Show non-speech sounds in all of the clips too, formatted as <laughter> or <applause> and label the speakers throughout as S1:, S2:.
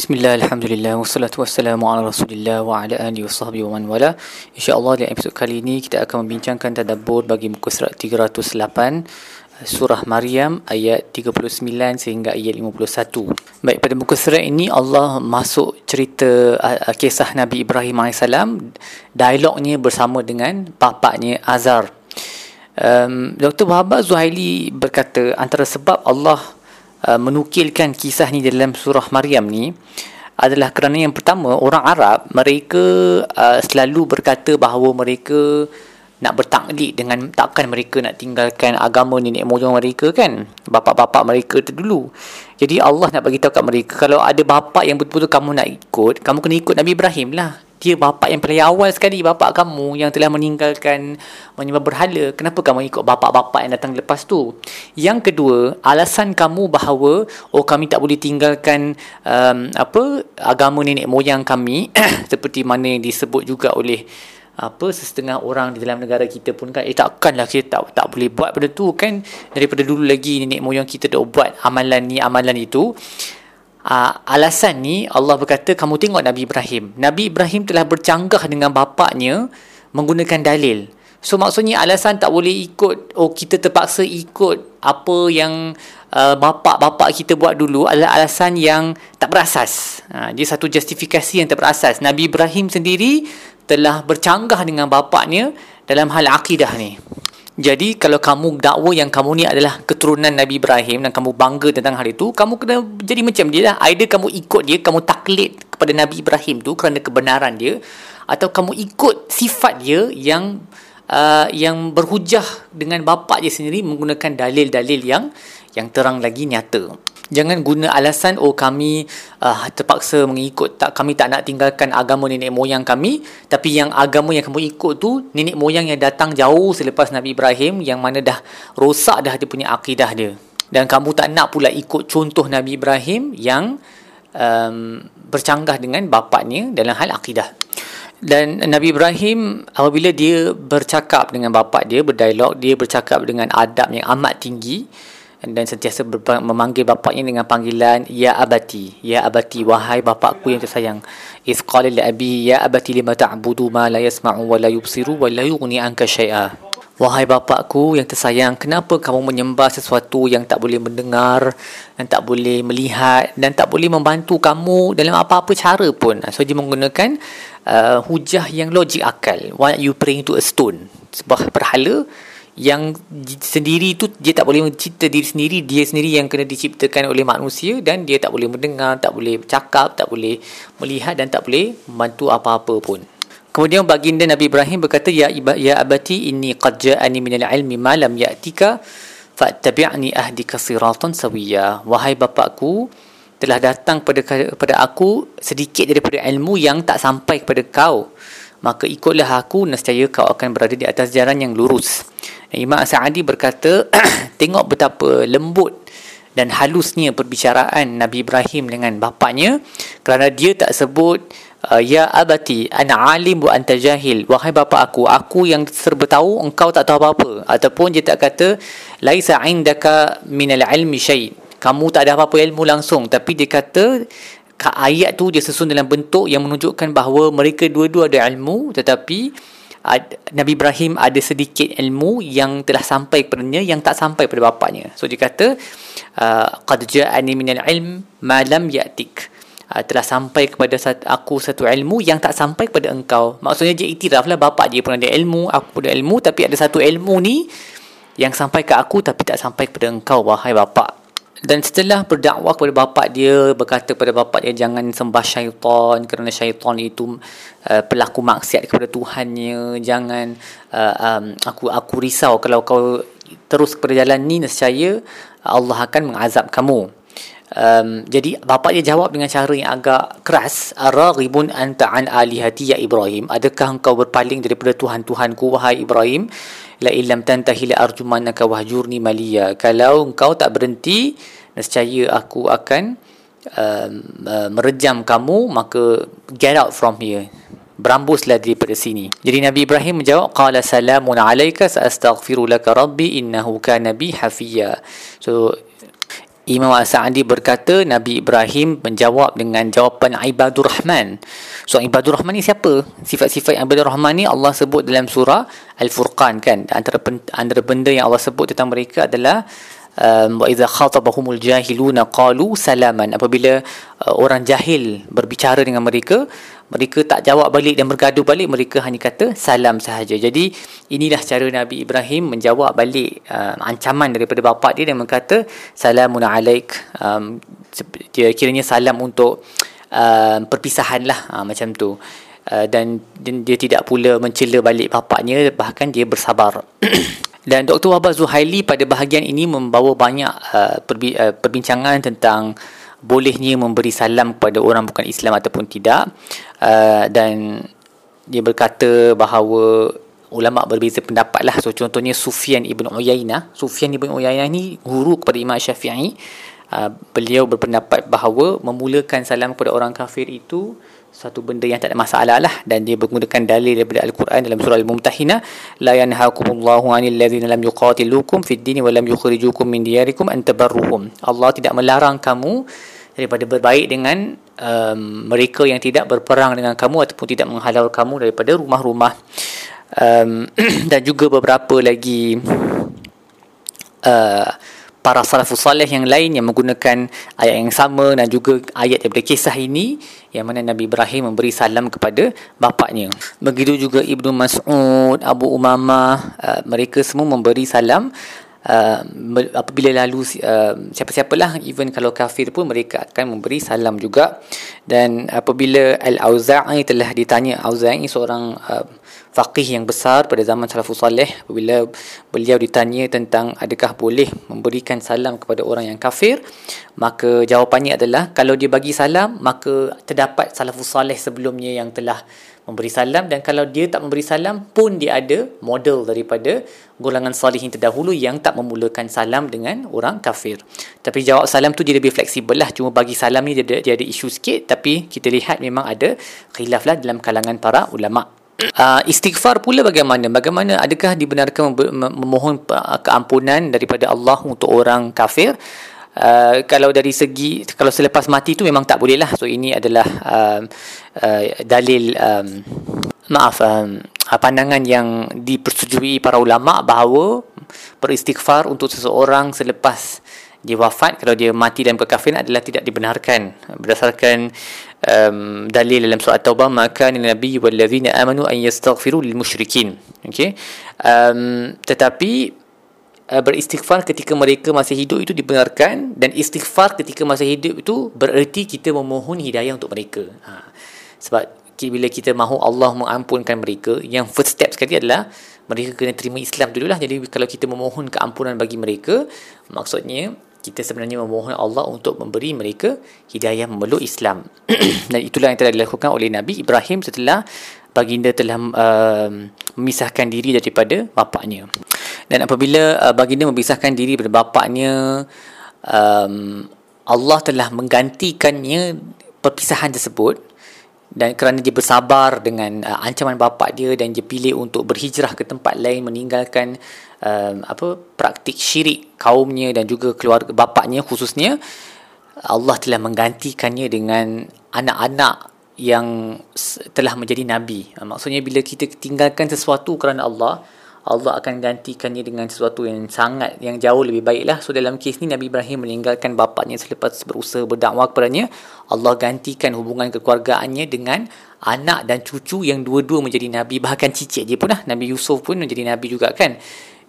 S1: Bismillah, Alhamdulillah, wassalatu wassalamu ala rasulillah wa ala alihi wa sahbihi wa man wala InsyaAllah dalam episod kali ini kita akan membincangkan tadabbur bagi muka surat 308 Surah Maryam ayat 39 sehingga ayat 51 Baik, pada muka surat ini Allah masuk cerita uh, kisah Nabi Ibrahim AS Dialognya bersama dengan bapaknya Azar um, Dr. Muhammad Zuhaili berkata antara sebab Allah Uh, menukilkan kisah ni dalam surah Maryam ni adalah kerana yang pertama orang Arab mereka uh, selalu berkata bahawa mereka nak bertaklid dengan takkan mereka nak tinggalkan agama nenek moyang mereka kan? Bapa-bapa mereka tu dulu. Jadi Allah nak bagi tahu kat mereka kalau ada bapa yang betul-betul kamu nak ikut kamu kena ikut Nabi Ibrahim lah dia bapa yang paling awal sekali bapa kamu yang telah meninggalkan menyembah berhala. Kenapa kamu ikut bapa-bapa yang datang lepas tu? Yang kedua alasan kamu bahawa oh kami tak boleh tinggalkan um, apa agama nenek moyang kami <clears throat> seperti mana yang disebut juga oleh apa setengah orang di dalam negara kita pun kan eh takkanlah kita tak tak boleh buat benda tu kan? Daripada dulu lagi nenek moyang kita dah buat amalan ni amalan itu uh, alasan ni Allah berkata kamu tengok Nabi Ibrahim. Nabi Ibrahim telah bercanggah dengan bapaknya menggunakan dalil. So maksudnya alasan tak boleh ikut oh kita terpaksa ikut apa yang uh, bapak-bapak kita buat dulu adalah alasan yang tak berasas. Ha, dia satu justifikasi yang tak berasas. Nabi Ibrahim sendiri telah bercanggah dengan bapaknya dalam hal akidah ni. Jadi kalau kamu dakwa yang kamu ni adalah keturunan Nabi Ibrahim dan kamu bangga tentang hal itu, kamu kena jadi macam dia lah. Either kamu ikut dia, kamu taklid kepada Nabi Ibrahim tu kerana kebenaran dia atau kamu ikut sifat dia yang uh, yang berhujah dengan bapa dia sendiri menggunakan dalil-dalil yang yang terang lagi nyata. Jangan guna alasan oh kami uh, terpaksa mengikut tak kami tak nak tinggalkan agama nenek moyang kami tapi yang agama yang kamu ikut tu nenek moyang yang datang jauh selepas Nabi Ibrahim yang mana dah rosak dah dia punya akidah dia. Dan kamu tak nak pula ikut contoh Nabi Ibrahim yang um, bercanggah dengan bapaknya dalam hal akidah. Dan Nabi Ibrahim apabila dia bercakap dengan bapak dia berdialog dia bercakap dengan adab yang amat tinggi dan sentiasa memanggil bapaknya dengan panggilan ya abati ya abati wahai bapakku yang tersayang. Iz qala li abi ya abati lima ta'budu ma la yasma'u wa la yubsiru wa la yughni anka syai'a wahai bapakku yang tersayang kenapa kamu menyembah sesuatu yang tak boleh mendengar dan tak boleh melihat dan tak boleh membantu kamu dalam apa-apa cara pun? So dia menggunakan uh, hujah yang logik akal. Why you praying to a stone? Sebuah berhala yang sendiri tu dia tak boleh mencipta diri sendiri dia sendiri yang kena diciptakan oleh manusia dan dia tak boleh mendengar tak boleh bercakap tak boleh melihat dan tak boleh membantu apa-apa pun. Kemudian baginda Nabi Ibrahim berkata ya ya abati inni qad ja'ani minal ilmi ma lam ya'tika fattabi'ni ahdika siratan sawiya. Wahai bapakku telah datang pada pada aku sedikit daripada ilmu yang tak sampai kepada kau maka ikutlah aku nescaya kau akan berada di atas jalan yang lurus. Imam Sa'adi berkata <clears throat> tengok betapa lembut dan halusnya perbicaraan Nabi Ibrahim dengan bapaknya kerana dia tak sebut ya abati ana alim wa anta jahil. Wahai bapa aku aku yang serba tahu engkau tak tahu apa-apa ataupun dia tak kata laisa indaka minal ilmi syai. Kamu tak ada apa-apa ilmu langsung tapi dia kata ayat tu dia susun dalam bentuk yang menunjukkan bahawa mereka dua-dua ada ilmu tetapi Nabi Ibrahim ada sedikit ilmu yang telah sampai kepadanya yang tak sampai pada bapaknya. So dia kata uh, qad ja'ani minal ilm ma lam ya'tik. Uh, telah sampai kepada aku satu ilmu yang tak sampai kepada engkau. Maksudnya dia iktiraflah bapak dia pun ada ilmu, aku pun ada ilmu tapi ada satu ilmu ni yang sampai ke aku tapi tak sampai kepada engkau wahai bapak dan setelah berdakwah kepada bapa dia berkata kepada bapa dia jangan sembah syaitan kerana syaitan itu uh, pelaku maksiat kepada Tuhannya. Jangan uh, um, aku aku risau kalau kau terus kepada jalan ni nescaya Allah akan mengazab kamu. Um, jadi bapa dia jawab dengan cara yang agak keras araghibun anta an alihati ya Ibrahim. Adakah engkau berpaling daripada Tuhan-Tuhanku wahai Ibrahim la illam tantahi la arjumanaka wahjurni maliya kalau engkau tak berhenti nescaya aku akan uh, uh, merejam kamu maka get out from here. Berambuslah daripada sini. Jadi Nabi Ibrahim menjawab qala salamun alayka saastaghfiru laka rabbi innahu kana bi hafiya. So Imam As-Sa'di berkata Nabi Ibrahim menjawab dengan jawapan Ibadur Rahman. So Ibadur Rahman ni siapa? Sifat-sifat Ibadur Rahman ni Allah sebut dalam surah Al-Furqan kan. Antara antara benda yang Allah sebut tentang mereka adalah um, wa idza khatabahumul jahiluna qalu salaman apabila uh, orang jahil berbicara dengan mereka mereka tak jawab balik dan bergaduh balik mereka hanya kata salam sahaja. Jadi inilah cara Nabi Ibrahim menjawab balik uh, ancaman daripada bapa dia dan berkata salamun alaik. Um, dia kiranya salam untuk uh, perpisahan lah uh, macam tu. Uh, dan, dia tidak pula mencela balik bapaknya bahkan dia bersabar. <clears throat> Dan Dr. Wahbah Zuhaili pada bahagian ini membawa banyak uh, perbi- uh, perbincangan tentang bolehnya memberi salam kepada orang bukan Islam ataupun tidak. Uh, dan dia berkata bahawa ulama berbeza pendapat lah. So contohnya Sufyan ibn Uyainah. Sufyan ibn Uyainah ni guru kepada Imam Syafi'i uh, beliau berpendapat bahawa memulakan salam kepada orang kafir itu satu benda yang tak ada masalah lah dan dia menggunakan dalil daripada Al-Quran dalam surah Al-Mumtahinah la yanhaakumullahu 'anil ladzina lam yuqatilukum fid din wa lam yukhrijukum min diyarikum an tabarruhum. Allah tidak melarang kamu daripada berbaik dengan um, mereka yang tidak berperang dengan kamu ataupun tidak menghalau kamu daripada rumah-rumah. Um, <clears throat> dan juga beberapa lagi uh, para salafus salih yang lain yang menggunakan ayat yang sama dan juga ayat daripada kisah ini yang mana Nabi Ibrahim memberi salam kepada bapaknya. Begitu juga Ibnu Mas'ud, Abu Umamah, uh, mereka semua memberi salam uh, apabila lalu uh, siapa-siapalah even kalau kafir pun mereka akan memberi salam juga dan apabila Al-Auza'i telah ditanya Auza'i seorang uh, faqih yang besar pada zaman salafus salih apabila beliau ditanya tentang adakah boleh memberikan salam kepada orang yang kafir maka jawapannya adalah kalau dia bagi salam maka terdapat salafus salih sebelumnya yang telah memberi salam dan kalau dia tak memberi salam pun dia ada model daripada golongan salihin terdahulu yang tak memulakan salam dengan orang kafir. Tapi jawab salam tu dia lebih fleksibel lah. Cuma bagi salam ni dia dia ada isu sikit tapi kita lihat memang ada khilaf lah dalam kalangan para ulama' Uh, istighfar pula bagaimana? Bagaimana adakah dibenarkan memohon keampunan daripada Allah untuk orang kafir? Uh, kalau dari segi kalau selepas mati tu memang tak boleh lah. So ini adalah uh, uh, dalil um, maaf um, pandangan yang dipersetujui para ulama bahawa beristighfar untuk seseorang selepas dia wafat kalau dia mati dalam kekafiran adalah tidak dibenarkan. Berdasarkan um, dalil dalam surah Taubah maka nabi wal ladzina amanu an yastaghfiru lil musyrikin. Okey? Um, tetapi uh, beristighfar ketika mereka masih hidup itu dibenarkan dan istighfar ketika masih hidup itu bererti kita memohon hidayah untuk mereka. Ha. sebab bila kita mahu Allah mengampunkan mereka yang first step sekali adalah mereka kena terima Islam dulu lah jadi kalau kita memohon keampunan bagi mereka maksudnya kita sebenarnya memohon Allah untuk memberi mereka hidayah memeluk Islam. <clears throat> Dan itulah yang telah dilakukan oleh Nabi Ibrahim setelah baginda telah uh, memisahkan diri daripada bapaknya. Dan apabila uh, baginda memisahkan diri daripada bapaknya um, Allah telah menggantikannya perpisahan tersebut dan kerana dia bersabar dengan uh, ancaman bapa dia dan dia pilih untuk berhijrah ke tempat lain meninggalkan um, apa praktik syirik kaumnya dan juga keluarga bapaknya khususnya Allah telah menggantikannya dengan anak-anak yang telah menjadi nabi. Uh, maksudnya bila kita tinggalkan sesuatu kerana Allah Allah akan gantikannya dengan sesuatu yang sangat yang jauh lebih baik lah. So dalam kes ni Nabi Ibrahim meninggalkan bapaknya selepas berusaha berdakwah kepadanya. Allah gantikan hubungan kekeluargaannya dengan anak dan cucu yang dua-dua menjadi Nabi. Bahkan cicit dia pun lah. Nabi Yusuf pun menjadi Nabi juga kan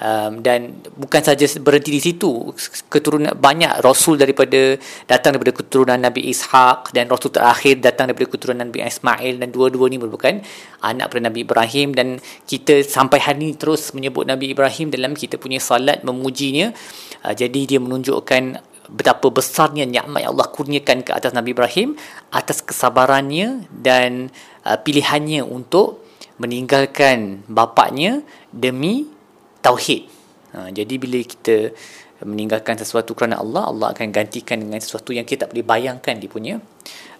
S1: um, dan bukan saja berhenti di situ keturunan banyak rasul daripada datang daripada keturunan Nabi Ishaq dan rasul terakhir datang daripada keturunan Nabi Ismail dan dua-dua ni merupakan anak daripada Nabi Ibrahim dan kita sampai hari ini terus menyebut Nabi Ibrahim dalam kita punya salat memujinya. Uh, jadi dia menunjukkan betapa besarnya nikmat yang Allah kurniakan ke atas Nabi Ibrahim atas kesabarannya dan uh, pilihannya untuk meninggalkan bapaknya demi tauhid. Ha, jadi bila kita meninggalkan sesuatu kerana Allah, Allah akan gantikan dengan sesuatu yang kita tak boleh bayangkan dia punya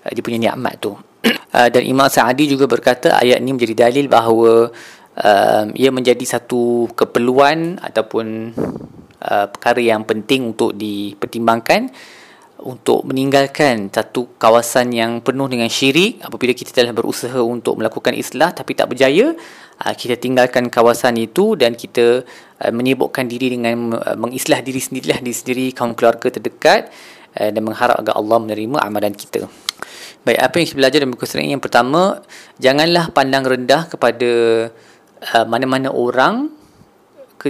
S1: uh, dia punya nikmat tu. <clears throat> Uh, dan Imam Sa'adi juga berkata ayat ini menjadi dalil bahawa uh, ia menjadi satu keperluan ataupun uh, perkara yang penting untuk dipertimbangkan untuk meninggalkan satu kawasan yang penuh dengan syirik apabila kita telah berusaha untuk melakukan islah tapi tak berjaya uh, kita tinggalkan kawasan itu dan kita uh, menyibukkan diri dengan uh, mengislah diri sendirilah diri sendiri kaum keluarga terdekat dan mengharap agar Allah menerima amalan kita. Baik, apa yang kita belajar dalam buku ini yang pertama, janganlah pandang rendah kepada uh, mana-mana orang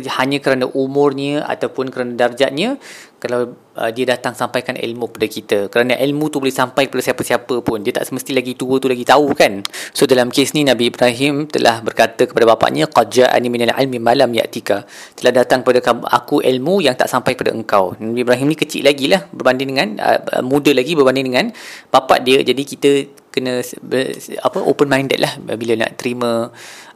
S1: hanya kerana umurnya ataupun kerana darjatnya kalau uh, dia datang sampaikan ilmu kepada kita. Kerana ilmu tu boleh sampai kepada siapa-siapa pun. Dia tak semesti lagi tua tu lagi tahu kan? So dalam kes ni Nabi Ibrahim telah berkata kepada bapaknya qad ja'ani minal ilmi malam ya'tika. Telah datang kepada aku ilmu yang tak sampai kepada engkau. Nabi Ibrahim ni kecil lagi lah berbanding dengan uh, muda lagi berbanding dengan bapak dia. Jadi kita kena apa open minded lah bila nak terima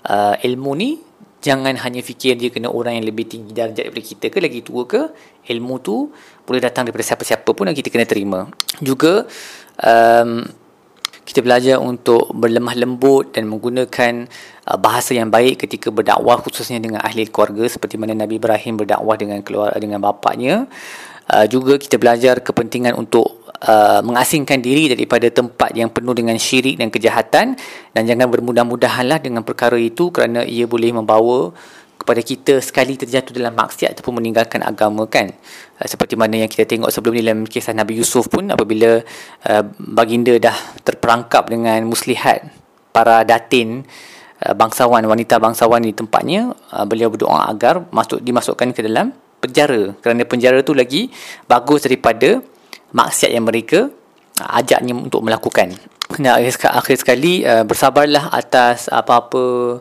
S1: uh, ilmu ni jangan hanya fikir dia kena orang yang lebih tinggi darjat daripada kita ke lagi tua ke ilmu tu boleh datang daripada siapa-siapa pun yang kita kena terima. Juga um, kita belajar untuk berlemah lembut dan menggunakan uh, bahasa yang baik ketika berdakwah khususnya dengan ahli keluarga seperti mana Nabi Ibrahim berdakwah dengan keluarga dengan bapaknya. Uh, juga kita belajar kepentingan untuk uh, mengasingkan diri daripada tempat yang penuh dengan syirik dan kejahatan. Dan jangan bermudah-mudahanlah dengan perkara itu kerana ia boleh membawa kepada kita sekali terjatuh dalam maksiat ataupun meninggalkan agama kan? Uh, seperti mana yang kita tengok sebelum ni dalam kisah Nabi Yusuf pun apabila uh, baginda dah terperangkap dengan muslihat para datin uh, bangsawan wanita bangsawan di tempatnya uh, beliau berdoa agar masuk dimasukkan ke dalam penjara. Kerana penjara tu lagi bagus daripada maksiat yang mereka uh, ajaknya untuk melakukan. Dan akhir sekali uh, bersabarlah atas apa-apa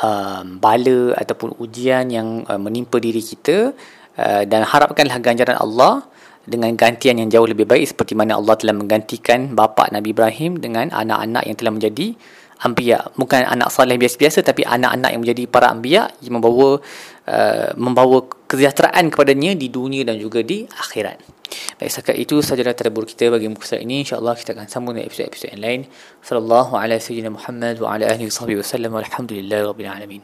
S1: uh, bala ataupun ujian yang uh, menimpa diri kita uh, dan harapkanlah ganjaran Allah dengan gantian yang jauh lebih baik seperti mana Allah telah menggantikan bapa Nabi Ibrahim dengan anak-anak yang telah menjadi anbiya bukan anak saleh biasa-biasa tapi anak-anak yang menjadi para anbiya yang membawa uh, membawa kesejahteraan kepadanya di dunia dan juga di akhirat. Baik, setakat itu sahaja tadabbur kita bagi muka surat ini. InsyaAllah kita akan sambung dengan episod-episod yang lain. Sallallahu ala sayyidina Muhammad wa ala ahli wa sahbihi wa sallam. Alhamdulillah Rabbil Alamin.